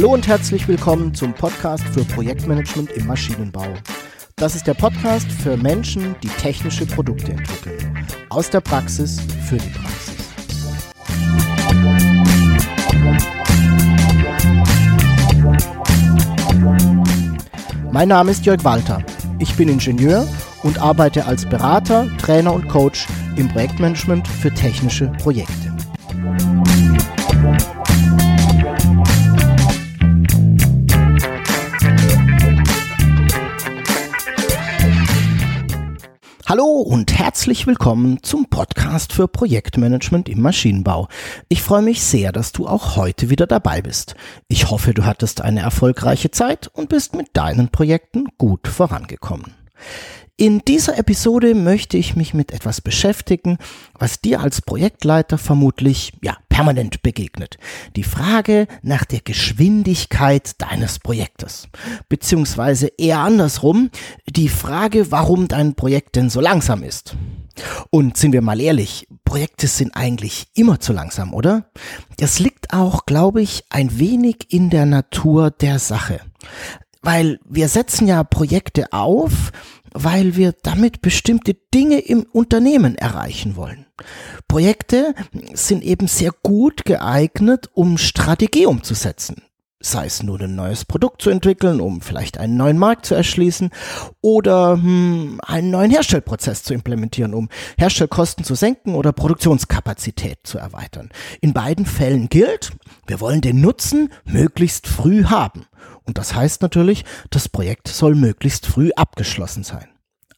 Hallo und herzlich willkommen zum Podcast für Projektmanagement im Maschinenbau. Das ist der Podcast für Menschen, die technische Produkte entwickeln. Aus der Praxis für die Praxis. Mein Name ist Jörg Walter. Ich bin Ingenieur und arbeite als Berater, Trainer und Coach im Projektmanagement für technische Projekte. Hallo und herzlich willkommen zum Podcast für Projektmanagement im Maschinenbau. Ich freue mich sehr, dass du auch heute wieder dabei bist. Ich hoffe, du hattest eine erfolgreiche Zeit und bist mit deinen Projekten gut vorangekommen. In dieser Episode möchte ich mich mit etwas beschäftigen, was dir als Projektleiter vermutlich ja permanent begegnet. Die Frage nach der Geschwindigkeit deines Projektes. Beziehungsweise eher andersrum, die Frage, warum dein Projekt denn so langsam ist. Und sind wir mal ehrlich, Projekte sind eigentlich immer zu langsam, oder? Das liegt auch, glaube ich, ein wenig in der Natur der Sache. Weil wir setzen ja Projekte auf, weil wir damit bestimmte Dinge im Unternehmen erreichen wollen. Projekte sind eben sehr gut geeignet, um Strategie umzusetzen. Sei es nur ein neues Produkt zu entwickeln, um vielleicht einen neuen Markt zu erschließen oder hm, einen neuen Herstellprozess zu implementieren, um Herstellkosten zu senken oder Produktionskapazität zu erweitern. In beiden Fällen gilt, wir wollen den Nutzen möglichst früh haben. Und das heißt natürlich, das Projekt soll möglichst früh abgeschlossen sein.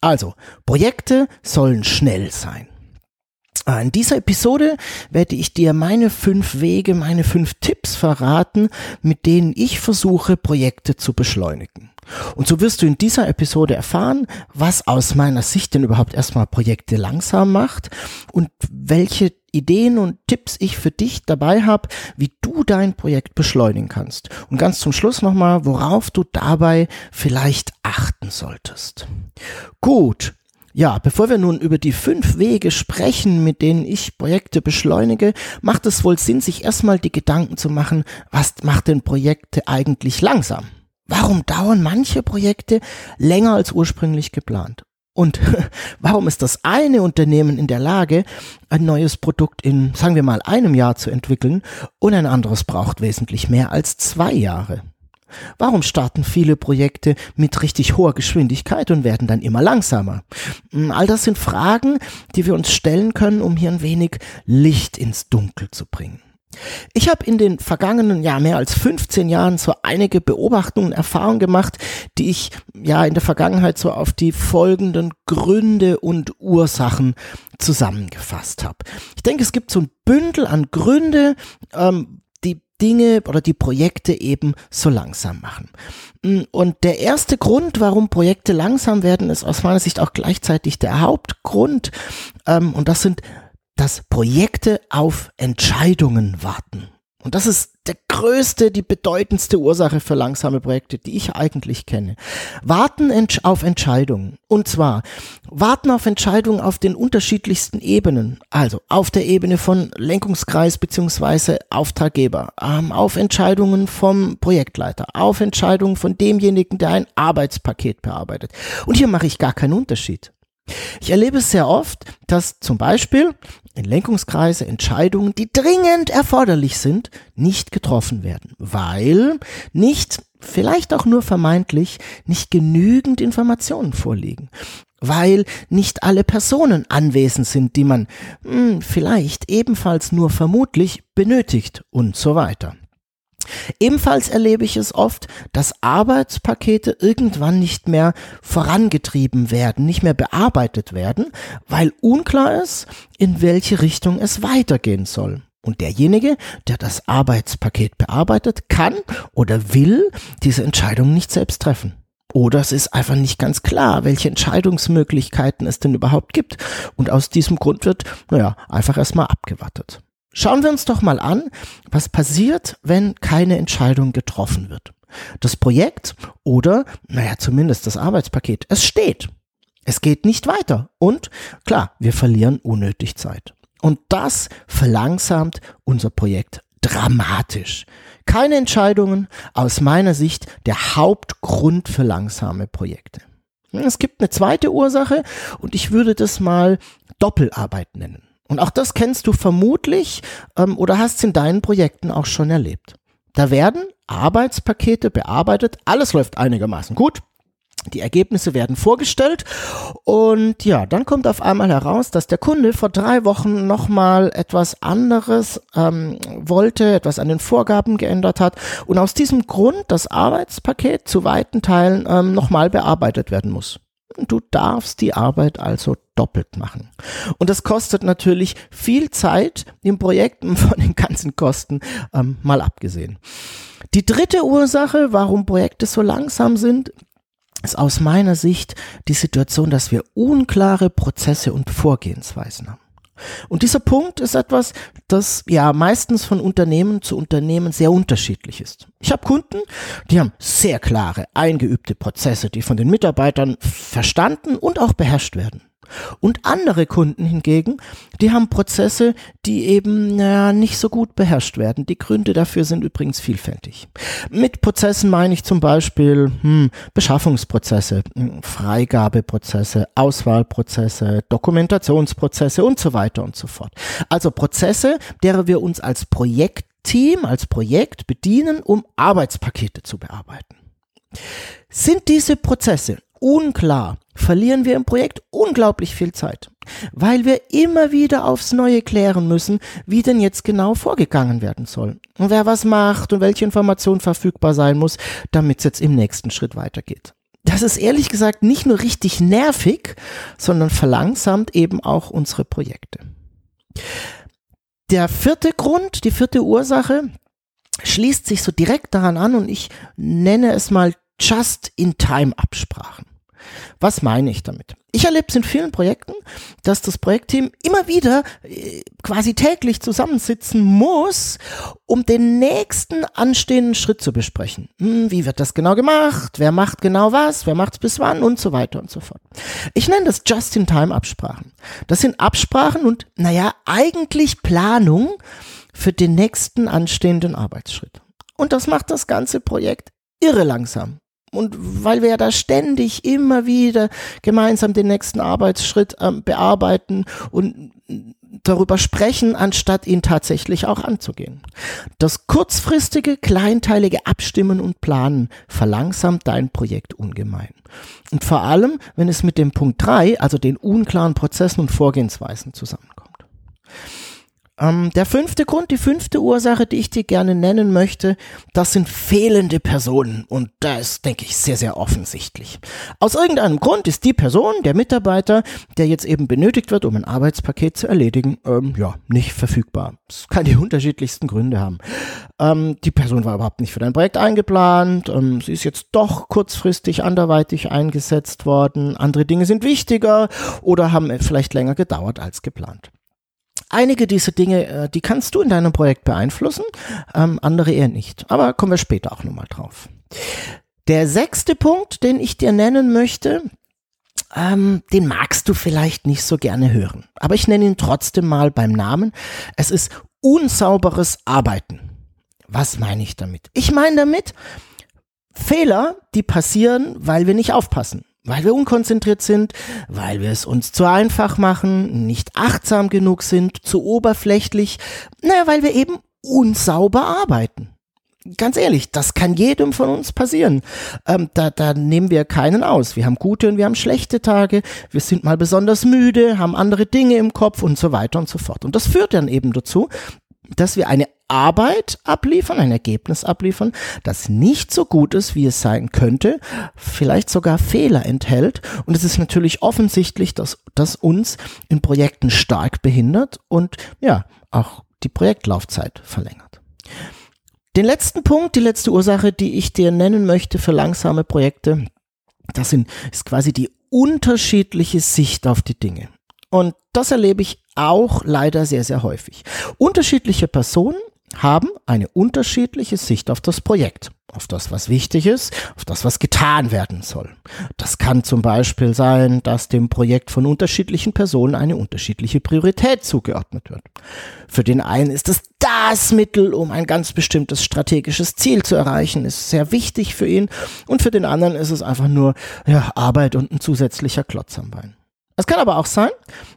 Also, Projekte sollen schnell sein. In dieser Episode werde ich dir meine fünf Wege, meine fünf Tipps verraten, mit denen ich versuche, Projekte zu beschleunigen. Und so wirst du in dieser Episode erfahren, was aus meiner Sicht denn überhaupt erstmal Projekte langsam macht und welche Ideen und Tipps ich für dich dabei habe, wie du dein Projekt beschleunigen kannst. Und ganz zum Schluss nochmal, worauf du dabei vielleicht achten solltest. Gut. Ja, bevor wir nun über die fünf Wege sprechen, mit denen ich Projekte beschleunige, macht es wohl Sinn, sich erstmal die Gedanken zu machen, was macht denn Projekte eigentlich langsam? Warum dauern manche Projekte länger als ursprünglich geplant? Und warum ist das eine Unternehmen in der Lage, ein neues Produkt in, sagen wir mal, einem Jahr zu entwickeln und ein anderes braucht wesentlich mehr als zwei Jahre? Warum starten viele Projekte mit richtig hoher Geschwindigkeit und werden dann immer langsamer? Hm, all das sind Fragen, die wir uns stellen können, um hier ein wenig Licht ins Dunkel zu bringen. Ich habe in den vergangenen, ja, mehr als 15 Jahren so einige Beobachtungen, Erfahrungen gemacht, die ich ja in der Vergangenheit so auf die folgenden Gründe und Ursachen zusammengefasst habe. Ich denke, es gibt so ein Bündel an Gründe, ähm, die Dinge oder die Projekte eben so langsam machen. Und der erste Grund, warum Projekte langsam werden, ist aus meiner Sicht auch gleichzeitig der Hauptgrund. Ähm, und das sind dass Projekte auf Entscheidungen warten. Und das ist der größte, die bedeutendste Ursache für langsame Projekte, die ich eigentlich kenne. Warten auf Entscheidungen. Und zwar warten auf Entscheidungen auf den unterschiedlichsten Ebenen. Also auf der Ebene von Lenkungskreis beziehungsweise Auftraggeber, ähm, auf Entscheidungen vom Projektleiter, auf Entscheidungen von demjenigen, der ein Arbeitspaket bearbeitet. Und hier mache ich gar keinen Unterschied. Ich erlebe es sehr oft, dass zum Beispiel in Lenkungskreise Entscheidungen, die dringend erforderlich sind, nicht getroffen werden, weil nicht, vielleicht auch nur vermeintlich, nicht genügend Informationen vorliegen, weil nicht alle Personen anwesend sind, die man mh, hm, vielleicht ebenfalls nur vermutlich benötigt und so weiter. Ebenfalls erlebe ich es oft, dass Arbeitspakete irgendwann nicht mehr vorangetrieben werden, nicht mehr bearbeitet werden, weil unklar ist, in welche Richtung es weitergehen soll. Und derjenige, der das Arbeitspaket bearbeitet, kann oder will diese Entscheidung nicht selbst treffen. Oder es ist einfach nicht ganz klar, welche Entscheidungsmöglichkeiten es denn überhaupt gibt. Und aus diesem Grund wird, naja, einfach erstmal abgewartet. Schauen wir uns doch mal an, was passiert, wenn keine Entscheidung getroffen wird. Das Projekt oder, naja, zumindest das Arbeitspaket, es steht. Es geht nicht weiter. Und klar, wir verlieren unnötig Zeit. Und das verlangsamt unser Projekt dramatisch. Keine Entscheidungen, aus meiner Sicht der Hauptgrund für langsame Projekte. Es gibt eine zweite Ursache und ich würde das mal Doppelarbeit nennen. Und auch das kennst du vermutlich ähm, oder hast in deinen Projekten auch schon erlebt. Da werden Arbeitspakete bearbeitet, alles läuft einigermaßen gut. Die Ergebnisse werden vorgestellt und ja, dann kommt auf einmal heraus, dass der Kunde vor drei Wochen nochmal etwas anderes ähm, wollte, etwas an den Vorgaben geändert hat und aus diesem Grund das Arbeitspaket zu weiten Teilen ähm, nochmal bearbeitet werden muss. Du darfst die Arbeit also doppelt machen. Und das kostet natürlich viel Zeit im Projekt von den ganzen Kosten ähm, mal abgesehen. Die dritte Ursache, warum Projekte so langsam sind, ist aus meiner Sicht die Situation, dass wir unklare Prozesse und Vorgehensweisen haben. Und dieser Punkt ist etwas, das ja meistens von Unternehmen zu Unternehmen sehr unterschiedlich ist. Ich habe Kunden, die haben sehr klare, eingeübte Prozesse, die von den Mitarbeitern verstanden und auch beherrscht werden. Und andere Kunden hingegen, die haben Prozesse, die eben naja, nicht so gut beherrscht werden. Die Gründe dafür sind übrigens vielfältig. Mit Prozessen meine ich zum Beispiel hm, Beschaffungsprozesse, hm, Freigabeprozesse, Auswahlprozesse, Dokumentationsprozesse und so weiter und so fort. Also Prozesse, derer wir uns als Projektteam, als Projekt bedienen, um Arbeitspakete zu bearbeiten. Sind diese Prozesse unklar, verlieren wir im Projekt unglaublich viel Zeit, weil wir immer wieder aufs Neue klären müssen, wie denn jetzt genau vorgegangen werden soll und wer was macht und welche Information verfügbar sein muss, damit es jetzt im nächsten Schritt weitergeht. Das ist ehrlich gesagt nicht nur richtig nervig, sondern verlangsamt eben auch unsere Projekte. Der vierte Grund, die vierte Ursache schließt sich so direkt daran an und ich nenne es mal Just-in-Time-Absprachen. Was meine ich damit? Ich erlebe es in vielen Projekten, dass das Projektteam immer wieder äh, quasi täglich zusammensitzen muss, um den nächsten anstehenden Schritt zu besprechen. Hm, wie wird das genau gemacht? Wer macht genau was? Wer macht es bis wann? Und so weiter und so fort. Ich nenne das Just-in-Time-Absprachen. Das sind Absprachen und, naja, eigentlich Planung für den nächsten anstehenden Arbeitsschritt. Und das macht das ganze Projekt irre langsam. Und weil wir ja da ständig immer wieder gemeinsam den nächsten Arbeitsschritt ähm, bearbeiten und darüber sprechen, anstatt ihn tatsächlich auch anzugehen. Das kurzfristige, kleinteilige Abstimmen und Planen verlangsamt dein Projekt ungemein. Und vor allem, wenn es mit dem Punkt drei, also den unklaren Prozessen und Vorgehensweisen zusammenkommt. Ähm, der fünfte Grund, die fünfte Ursache, die ich dir gerne nennen möchte, das sind fehlende Personen. Und da ist, denke ich, sehr, sehr offensichtlich. Aus irgendeinem Grund ist die Person, der Mitarbeiter, der jetzt eben benötigt wird, um ein Arbeitspaket zu erledigen, ähm, ja, nicht verfügbar. Das kann die unterschiedlichsten Gründe haben. Ähm, die Person war überhaupt nicht für dein Projekt eingeplant. Ähm, sie ist jetzt doch kurzfristig anderweitig eingesetzt worden. Andere Dinge sind wichtiger oder haben vielleicht länger gedauert als geplant. Einige dieser Dinge, äh, die kannst du in deinem Projekt beeinflussen, ähm, andere eher nicht. Aber kommen wir später auch nochmal drauf. Der sechste Punkt, den ich dir nennen möchte, ähm, den magst du vielleicht nicht so gerne hören. Aber ich nenne ihn trotzdem mal beim Namen. Es ist unsauberes Arbeiten. Was meine ich damit? Ich meine damit Fehler, die passieren, weil wir nicht aufpassen weil wir unkonzentriert sind, weil wir es uns zu einfach machen, nicht achtsam genug sind, zu oberflächlich, naja, weil wir eben unsauber arbeiten. Ganz ehrlich, das kann jedem von uns passieren. Ähm, da, da nehmen wir keinen aus. Wir haben gute und wir haben schlechte Tage. Wir sind mal besonders müde, haben andere Dinge im Kopf und so weiter und so fort. Und das führt dann eben dazu, dass wir eine Arbeit abliefern, ein Ergebnis abliefern, das nicht so gut ist, wie es sein könnte, vielleicht sogar Fehler enthält. Und es ist natürlich offensichtlich, dass das uns in Projekten stark behindert und ja, auch die Projektlaufzeit verlängert. Den letzten Punkt, die letzte Ursache, die ich dir nennen möchte für langsame Projekte, das sind, ist quasi die unterschiedliche Sicht auf die Dinge. Und das erlebe ich auch leider sehr, sehr häufig. Unterschiedliche Personen haben eine unterschiedliche Sicht auf das Projekt, auf das, was wichtig ist, auf das, was getan werden soll. Das kann zum Beispiel sein, dass dem Projekt von unterschiedlichen Personen eine unterschiedliche Priorität zugeordnet wird. Für den einen ist es das Mittel, um ein ganz bestimmtes strategisches Ziel zu erreichen, ist sehr wichtig für ihn und für den anderen ist es einfach nur ja, Arbeit und ein zusätzlicher Klotz am Bein. Es kann aber auch sein,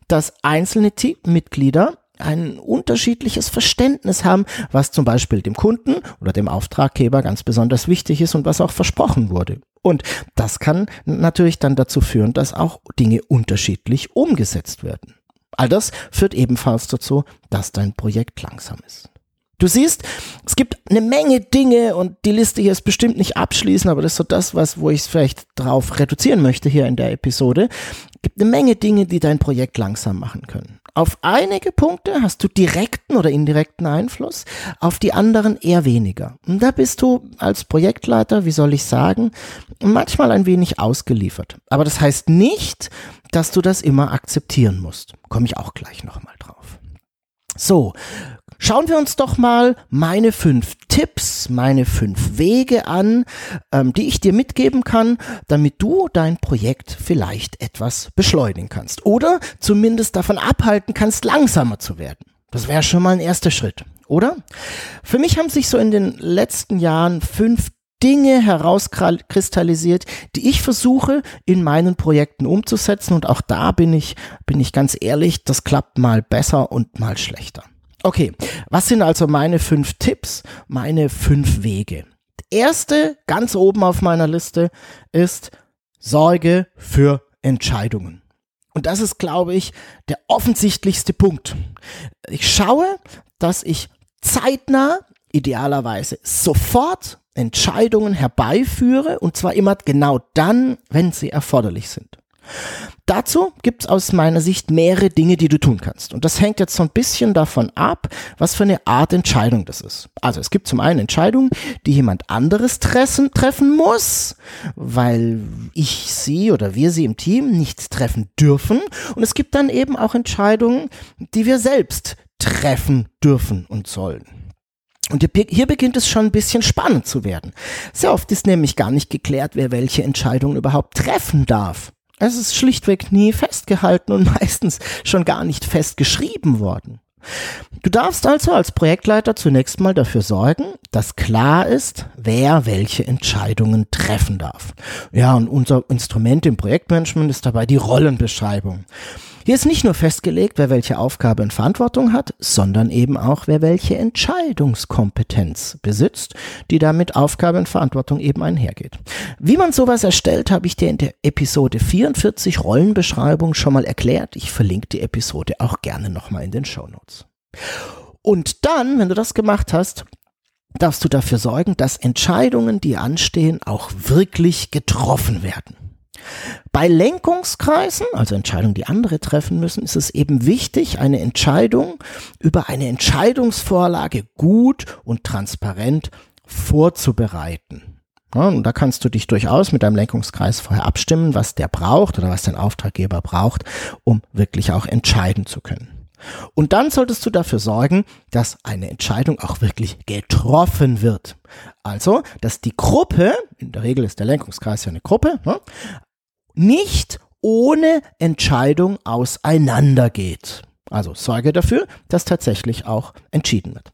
dass einzelne Teammitglieder ein unterschiedliches Verständnis haben, was zum Beispiel dem Kunden oder dem Auftraggeber ganz besonders wichtig ist und was auch versprochen wurde. Und das kann natürlich dann dazu führen, dass auch Dinge unterschiedlich umgesetzt werden. All das führt ebenfalls dazu, dass dein Projekt langsam ist. Du siehst, es gibt eine Menge Dinge und die Liste hier ist bestimmt nicht abschließend, aber das ist so das, was, wo ich es vielleicht drauf reduzieren möchte hier in der Episode. Es gibt eine Menge Dinge, die dein Projekt langsam machen können. Auf einige Punkte hast du direkten oder indirekten Einfluss, auf die anderen eher weniger. Und da bist du als Projektleiter, wie soll ich sagen, manchmal ein wenig ausgeliefert. Aber das heißt nicht, dass du das immer akzeptieren musst. Komme ich auch gleich nochmal drauf. So, Schauen wir uns doch mal meine fünf Tipps, meine fünf Wege an, ähm, die ich dir mitgeben kann, damit du dein Projekt vielleicht etwas beschleunigen kannst oder zumindest davon abhalten kannst, langsamer zu werden. Das wäre schon mal ein erster Schritt, oder? Für mich haben sich so in den letzten Jahren fünf Dinge herauskristallisiert, die ich versuche in meinen Projekten umzusetzen und auch da bin ich, bin ich ganz ehrlich, das klappt mal besser und mal schlechter. Okay, was sind also meine fünf Tipps, meine fünf Wege? erste, ganz oben auf meiner Liste, ist Sorge für Entscheidungen. Und das ist, glaube ich, der offensichtlichste Punkt. Ich schaue, dass ich zeitnah, idealerweise sofort Entscheidungen herbeiführe, und zwar immer genau dann, wenn sie erforderlich sind. Dazu gibt's aus meiner Sicht mehrere Dinge, die du tun kannst. Und das hängt jetzt so ein bisschen davon ab, was für eine Art Entscheidung das ist. Also es gibt zum einen Entscheidungen, die jemand anderes treffen, treffen muss, weil ich sie oder wir sie im Team nicht treffen dürfen. Und es gibt dann eben auch Entscheidungen, die wir selbst treffen dürfen und sollen. Und hier beginnt es schon ein bisschen spannend zu werden. Sehr oft ist nämlich gar nicht geklärt, wer welche Entscheidungen überhaupt treffen darf. Es ist schlichtweg nie festgehalten und meistens schon gar nicht festgeschrieben worden. Du darfst also als Projektleiter zunächst mal dafür sorgen, dass klar ist, wer welche Entscheidungen treffen darf. Ja, und unser Instrument im Projektmanagement ist dabei die Rollenbeschreibung. Hier ist nicht nur festgelegt, wer welche Aufgabe und Verantwortung hat, sondern eben auch, wer welche Entscheidungskompetenz besitzt, die damit Aufgabe und Verantwortung eben einhergeht. Wie man sowas erstellt, habe ich dir in der Episode 44 Rollenbeschreibung schon mal erklärt. Ich verlinke die Episode auch gerne nochmal in den Show Notes. Und dann, wenn du das gemacht hast, darfst du dafür sorgen, dass Entscheidungen, die anstehen, auch wirklich getroffen werden. Bei Lenkungskreisen, also Entscheidungen, die andere treffen müssen, ist es eben wichtig, eine Entscheidung über eine Entscheidungsvorlage gut und transparent vorzubereiten. Ja, und da kannst du dich durchaus mit deinem Lenkungskreis vorher abstimmen, was der braucht oder was dein Auftraggeber braucht, um wirklich auch entscheiden zu können. Und dann solltest du dafür sorgen, dass eine Entscheidung auch wirklich getroffen wird. Also, dass die Gruppe, in der Regel ist der Lenkungskreis ja eine Gruppe, ne, nicht ohne Entscheidung auseinandergeht. Also sorge dafür, dass tatsächlich auch entschieden wird.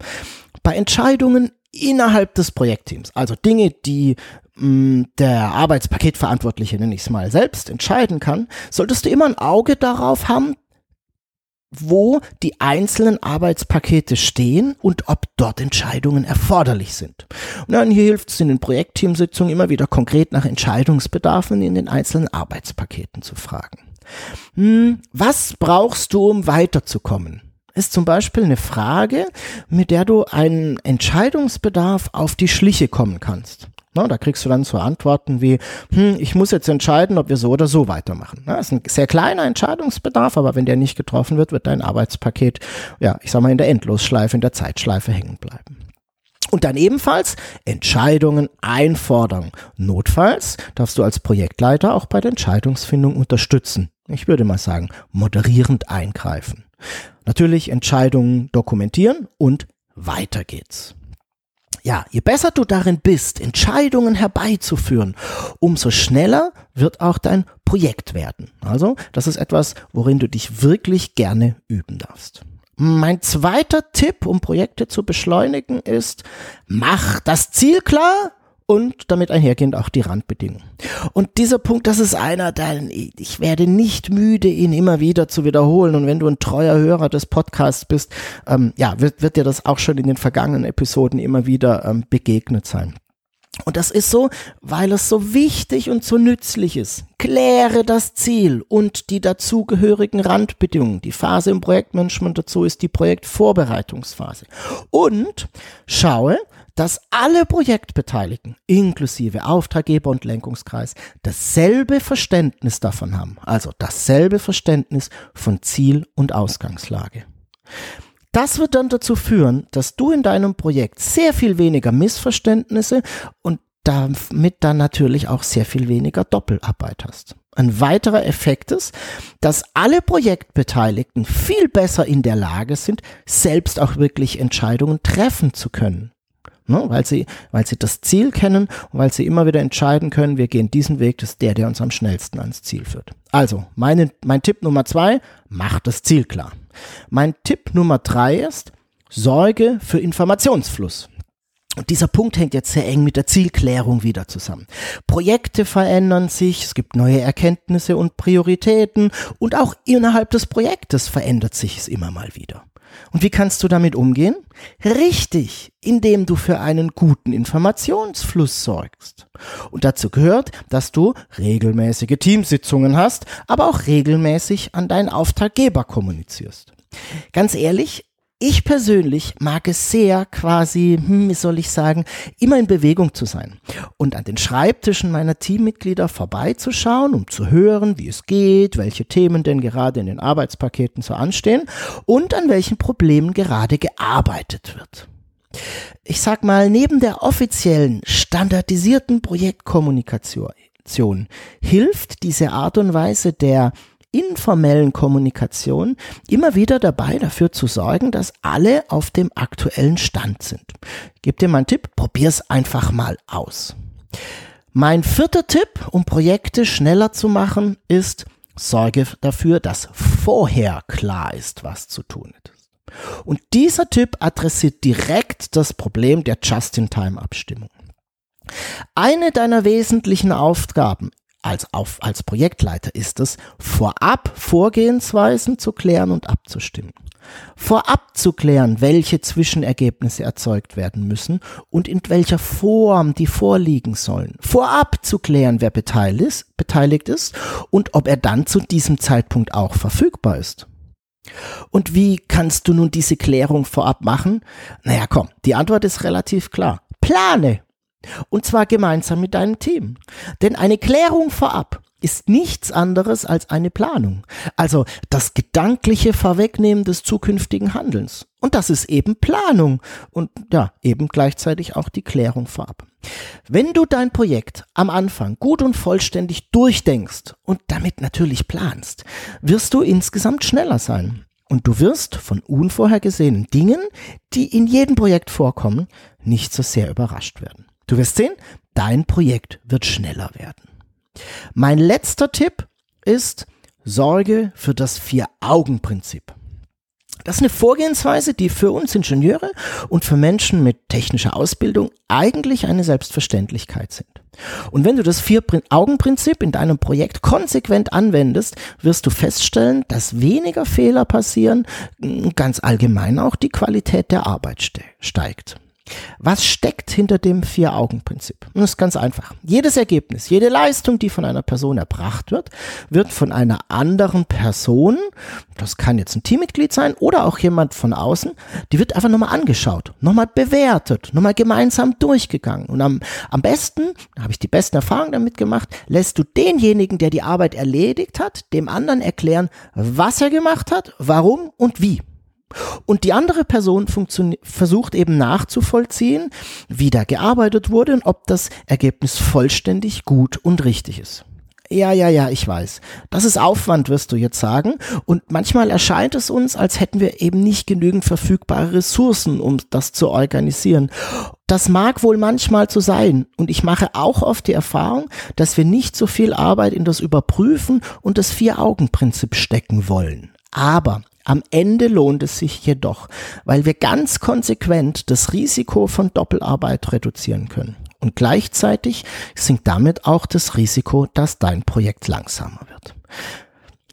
Bei Entscheidungen innerhalb des Projektteams, also Dinge, die mh, mm, der Arbeitspaketverantwortliche, nenne ich es mal, selbst entscheiden kann, solltest du immer ein Auge darauf haben, wo die einzelnen Arbeitspakete stehen und ob dort Entscheidungen erforderlich sind. Und dann hier hilft es in den Projektteamsitzungen immer wieder konkret nach Entscheidungsbedarfen in den einzelnen Arbeitspaketen zu fragen. Hm, was brauchst du, um weiterzukommen? Ist zum Beispiel eine Frage, mit der du einen Entscheidungsbedarf auf die Schliche kommen kannst. Na, da kriegst du dann so Antworten wie, hm, ich muss jetzt entscheiden, ob wir so oder so weitermachen. das ist ein sehr kleiner Entscheidungsbedarf, aber wenn der nicht getroffen wird, wird dein Arbeitspaket, ja, ich sag mal, in der Endlosschleife, in der Zeitschleife hängen bleiben. Und dann ebenfalls Entscheidungen einfordern. Notfalls darfst du als Projektleiter auch bei der Entscheidungsfindung unterstützen. Ich würde mal sagen, moderierend eingreifen. Natürlich Entscheidungen dokumentieren und weiter geht's. Ja, je besser du darin bist, Entscheidungen herbeizuführen, umso schneller wird auch dein Projekt werden. Also, das ist etwas, worin du dich wirklich gerne üben darfst. Mein zweiter Tipp, um Projekte zu beschleunigen, ist, mach das Ziel klar und damit einhergehend auch die Randbedingungen. Und dieser Punkt, das ist einer, der, ich werde nicht müde, ihn immer wieder zu wiederholen. Und wenn du ein treuer Hörer des Podcasts bist, ähm, ja, wird, wird dir das auch schon in den vergangenen Episoden immer wieder ähm, begegnet sein. Und das ist so, weil es so wichtig und so nützlich ist. Kläre das Ziel und die dazugehörigen Randbedingungen. Die Phase im Projektmanagement dazu ist die Projektvorbereitungsphase. Und schaue, dass alle Projektbeteiligten, inklusive Auftraggeber und Lenkungskreis, dasselbe Verständnis davon haben, also dasselbe Verständnis von Ziel und Ausgangslage. Das wird dann dazu führen, dass du in deinem Projekt sehr viel weniger Missverständnisse und damit dann natürlich auch sehr viel weniger Doppelarbeit hast. Ein weiterer Effekt ist, dass alle Projektbeteiligten viel besser in der Lage sind, selbst auch wirklich Entscheidungen treffen zu können ne? weil, sie, weil sie das Ziel kennen und weil sie immer wieder entscheiden können, wir gehen diesen Weg, das ist der, der uns am schnellsten ans Ziel führt. Also, meine, mein Tipp Nummer zwei, mach das Ziel klar. Mein Tipp Nummer drei ist, sorge für Informationsfluss. Und dieser Punkt hängt jetzt sehr eng mit der Zielklärung wieder zusammen. Projekte verändern sich, es gibt neue Erkenntnisse und Prioritäten und auch innerhalb des Projektes verändert sich es immer mal wieder. Und wie kannst du damit umgehen? Richtig, indem du für einen guten Informationsfluss sorgst. Und dazu gehört, dass du regelmäßige Teamsitzungen hast, aber auch regelmäßig an deinen Auftraggeber kommunizierst. Ganz ehrlich, ich persönlich mag es sehr, quasi, hm, wie soll ich sagen, immer in Bewegung zu sein und an den Schreibtischen meiner Teammitglieder vorbeizuschauen, um zu hören, wie es geht, welche Themen denn gerade in den Arbeitspaketen so anstehen und an welchen Problemen gerade gearbeitet wird. Ich sag mal, neben der offiziellen, standardisierten Projektkommunikation hilft diese Art und Weise der informellen Kommunikation immer wieder dabei, dafür zu sorgen, dass alle auf dem aktuellen Stand sind. Ich gebe dir mal einen Tipp, probier's einfach mal aus. Mein vierter Tipp, um Projekte schneller zu machen, ist, sorge dafür, dass vorher klar ist, was zu tun ist. Und dieser Tipp adressiert direkt das Problem der Just-in-Time-Abstimmung. Eine deiner wesentlichen Aufgaben als, auf, als Projektleiter ist es, vorab Vorgehensweisen zu klären und abzustimmen. Vorab zu klären, welche Zwischenergebnisse erzeugt werden müssen und in welcher Form die vorliegen sollen. Vorab zu klären, wer beteiligt ist, beteiligt ist und ob er dann zu diesem Zeitpunkt auch verfügbar ist. Und wie kannst du nun diese Klärung vorab machen? Naja, komm, die Antwort ist relativ klar. Plane. Und zwar gemeinsam mit deinem Team. Denn eine Klärung vorab ist nichts anderes als eine Planung. Also das gedankliche Vorwegnehmen des zukünftigen Handelns. Und das ist eben Planung und ja, eben gleichzeitig auch die Klärung vorab. Wenn du dein Projekt am Anfang gut und vollständig durchdenkst und damit natürlich planst, wirst du insgesamt schneller sein. Und du wirst von unvorhergesehenen Dingen, die in jedem Projekt vorkommen, nicht so sehr überrascht werden. Du wirst sehen, dein Projekt wird schneller werden. Mein letzter Tipp ist, sorge für das Vier-Augen-Prinzip. Das ist eine Vorgehensweise, die für uns Ingenieure und für Menschen mit technischer Ausbildung eigentlich eine Selbstverständlichkeit sind. Und wenn du das Vier-Augen-Prinzip in deinem Projekt konsequent anwendest, wirst du feststellen, dass weniger Fehler passieren, ganz allgemein auch die Qualität der Arbeit steigt. Was steckt hinter dem Vier-Augen-Prinzip? Das ist ganz einfach. Jedes Ergebnis, jede Leistung, die von einer Person erbracht wird, wird von einer anderen Person, das kann jetzt ein Teammitglied sein oder auch jemand von außen, die wird einfach nochmal angeschaut, nochmal bewertet, nochmal gemeinsam durchgegangen. Und am, am besten, da habe ich die besten Erfahrungen damit gemacht, lässt du denjenigen, der die Arbeit erledigt hat, dem anderen erklären, was er gemacht hat, warum und wie. Und die andere Person versucht eben nachzuvollziehen, wie da gearbeitet wurde und ob das Ergebnis vollständig gut und richtig ist. Ja, ja, ja, ich weiß. Das ist Aufwand, wirst du jetzt sagen. Und manchmal erscheint es uns, als hätten wir eben nicht genügend verfügbare Ressourcen, um das zu organisieren. Das mag wohl manchmal so sein. Und ich mache auch oft die Erfahrung, dass wir nicht so viel Arbeit in das Überprüfen und das Vier-Augen-Prinzip stecken wollen. Aber am Ende lohnt es sich jedoch, weil wir ganz konsequent das Risiko von Doppelarbeit reduzieren können. Und gleichzeitig sinkt damit auch das Risiko, dass dein Projekt langsamer wird.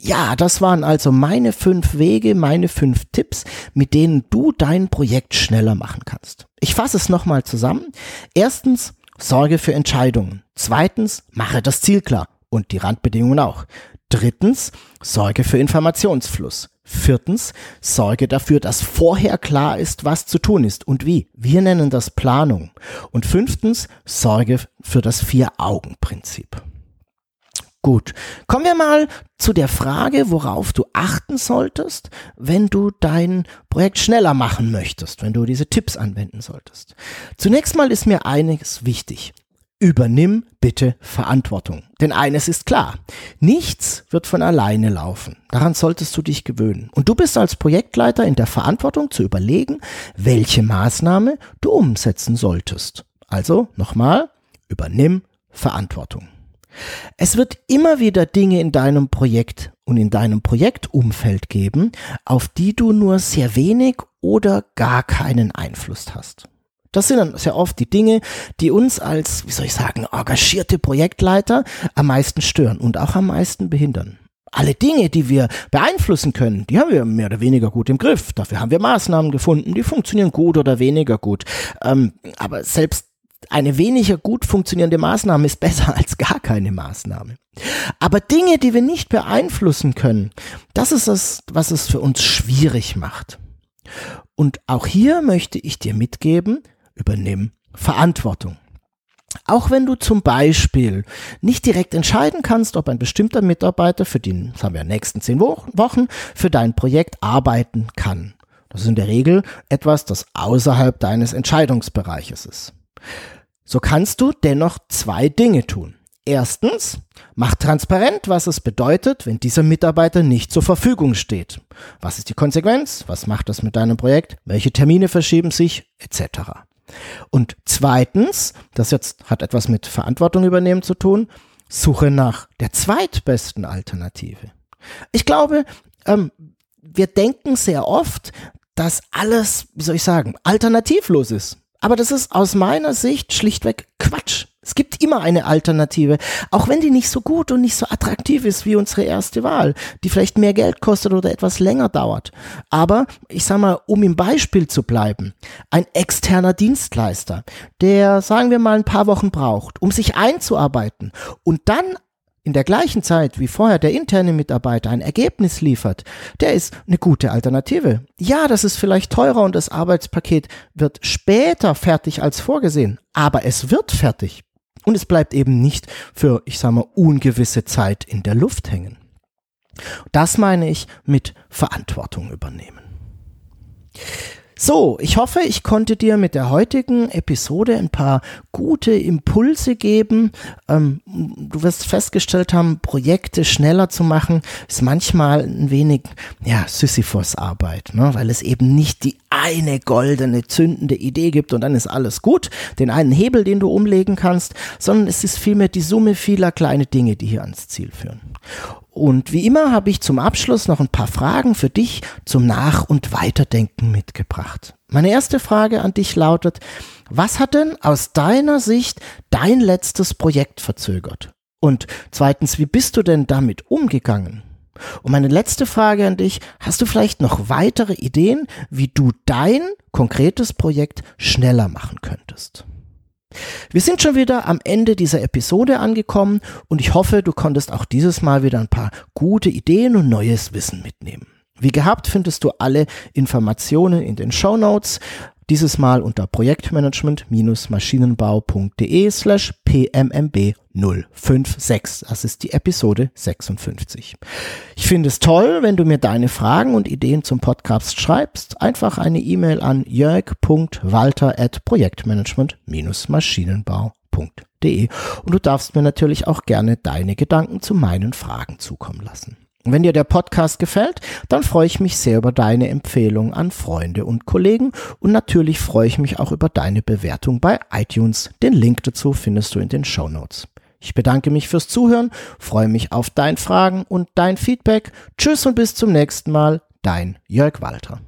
Ja, das waren also meine fünf Wege, meine fünf Tipps, mit denen du dein Projekt schneller machen kannst. Ich fasse es nochmal zusammen. Erstens, sorge für Entscheidungen. Zweitens, mache das Ziel klar und die Randbedingungen auch. Drittens, sorge für Informationsfluss. Viertens, sorge dafür, dass vorher klar ist, was zu tun ist und wie. Wir nennen das Planung. Und fünftens, sorge für das Vier-Augen-Prinzip. Gut, kommen wir mal zu der Frage, worauf du achten solltest, wenn du dein Projekt schneller machen möchtest, wenn du diese Tipps anwenden solltest. Zunächst mal ist mir einiges wichtig. Übernimm bitte Verantwortung. Denn eines ist klar, nichts wird von alleine laufen. Daran solltest du dich gewöhnen. Und du bist als Projektleiter in der Verantwortung zu überlegen, welche Maßnahme du umsetzen solltest. Also nochmal, übernimm Verantwortung. Es wird immer wieder Dinge in deinem Projekt und in deinem Projektumfeld geben, auf die du nur sehr wenig oder gar keinen Einfluss hast. Das sind dann sehr oft die Dinge, die uns als, wie soll ich sagen, engagierte Projektleiter am meisten stören und auch am meisten behindern. Alle Dinge, die wir beeinflussen können, die haben wir mehr oder weniger gut im Griff. Dafür haben wir Maßnahmen gefunden, die funktionieren gut oder weniger gut. Ähm, aber selbst eine weniger gut funktionierende Maßnahme ist besser als gar keine Maßnahme. Aber Dinge, die wir nicht beeinflussen können, das ist das, was es für uns schwierig macht. Und auch hier möchte ich dir mitgeben, übernimm Verantwortung. Auch wenn du zum Beispiel nicht direkt entscheiden kannst, ob ein bestimmter Mitarbeiter für den, sagen wir, nächsten zehn Wochen für dein Projekt arbeiten kann. Das ist in der Regel etwas, das außerhalb deines Entscheidungsbereiches ist. So kannst du dennoch zwei Dinge tun. Erstens, mach transparent, was es bedeutet, wenn dieser Mitarbeiter nicht zur Verfügung steht. Was ist die Konsequenz? Was macht das mit deinem Projekt? Welche Termine verschieben sich? Etc. Und zweitens, das jetzt hat etwas mit Verantwortung übernehmen zu tun, suche nach der zweitbesten Alternative. Ich glaube, ähm, wir denken sehr oft, dass alles, wie soll ich sagen, alternativlos ist. Aber das ist aus meiner Sicht schlichtweg Quatsch. Es gibt immer eine Alternative, auch wenn die nicht so gut und nicht so attraktiv ist wie unsere erste Wahl, die vielleicht mehr Geld kostet oder etwas länger dauert. Aber ich sag mal, um im Beispiel zu bleiben, ein externer Dienstleister, der sagen wir mal ein paar Wochen braucht, um sich einzuarbeiten und dann in der gleichen Zeit wie vorher der interne Mitarbeiter ein Ergebnis liefert, der ist eine gute Alternative. Ja, das ist vielleicht teurer und das Arbeitspaket wird später fertig als vorgesehen, aber es wird fertig. Und es bleibt eben nicht für, ich sage mal, ungewisse Zeit in der Luft hängen. Das meine ich mit Verantwortung übernehmen. So, ich hoffe, ich konnte dir mit der heutigen Episode ein paar gute Impulse geben. Ähm, du wirst festgestellt haben, Projekte schneller zu machen, ist manchmal ein wenig, ja, Sisyphus-Arbeit, ne? weil es eben nicht die eine goldene, zündende Idee gibt und dann ist alles gut, den einen Hebel, den du umlegen kannst, sondern es ist vielmehr die Summe vieler kleine Dinge, die hier ans Ziel führen. Und wie immer habe ich zum Abschluss noch ein paar Fragen für dich zum Nach- und Weiterdenken mitgebracht. Meine erste Frage an dich lautet, was hat denn aus deiner Sicht dein letztes Projekt verzögert? Und zweitens, wie bist du denn damit umgegangen? Und meine letzte Frage an dich, hast du vielleicht noch weitere Ideen, wie du dein konkretes Projekt schneller machen könntest? Wir sind schon wieder am Ende dieser Episode angekommen und ich hoffe, du konntest auch dieses Mal wieder ein paar gute Ideen und neues Wissen mitnehmen. Wie gehabt findest du alle Informationen in den Show Notes. Dieses Mal unter projektmanagement-maschinenbau.de slash pmmb 056. Das ist die Episode 56. Ich finde es toll, wenn du mir deine Fragen und Ideen zum Podcast schreibst. Einfach eine E-Mail an jörg.walter at projektmanagement-maschinenbau.de Und du darfst mir natürlich auch gerne deine Gedanken zu meinen Fragen zukommen lassen. Wenn dir der Podcast gefällt, dann freue ich mich sehr über deine Empfehlung an Freunde und Kollegen und natürlich freue ich mich auch über deine Bewertung bei iTunes. Den Link dazu findest du in den Show Notes. Ich bedanke mich fürs Zuhören, freue mich auf dein Fragen und dein Feedback. Tschüss und bis zum nächsten Mal, dein Jörg Walter.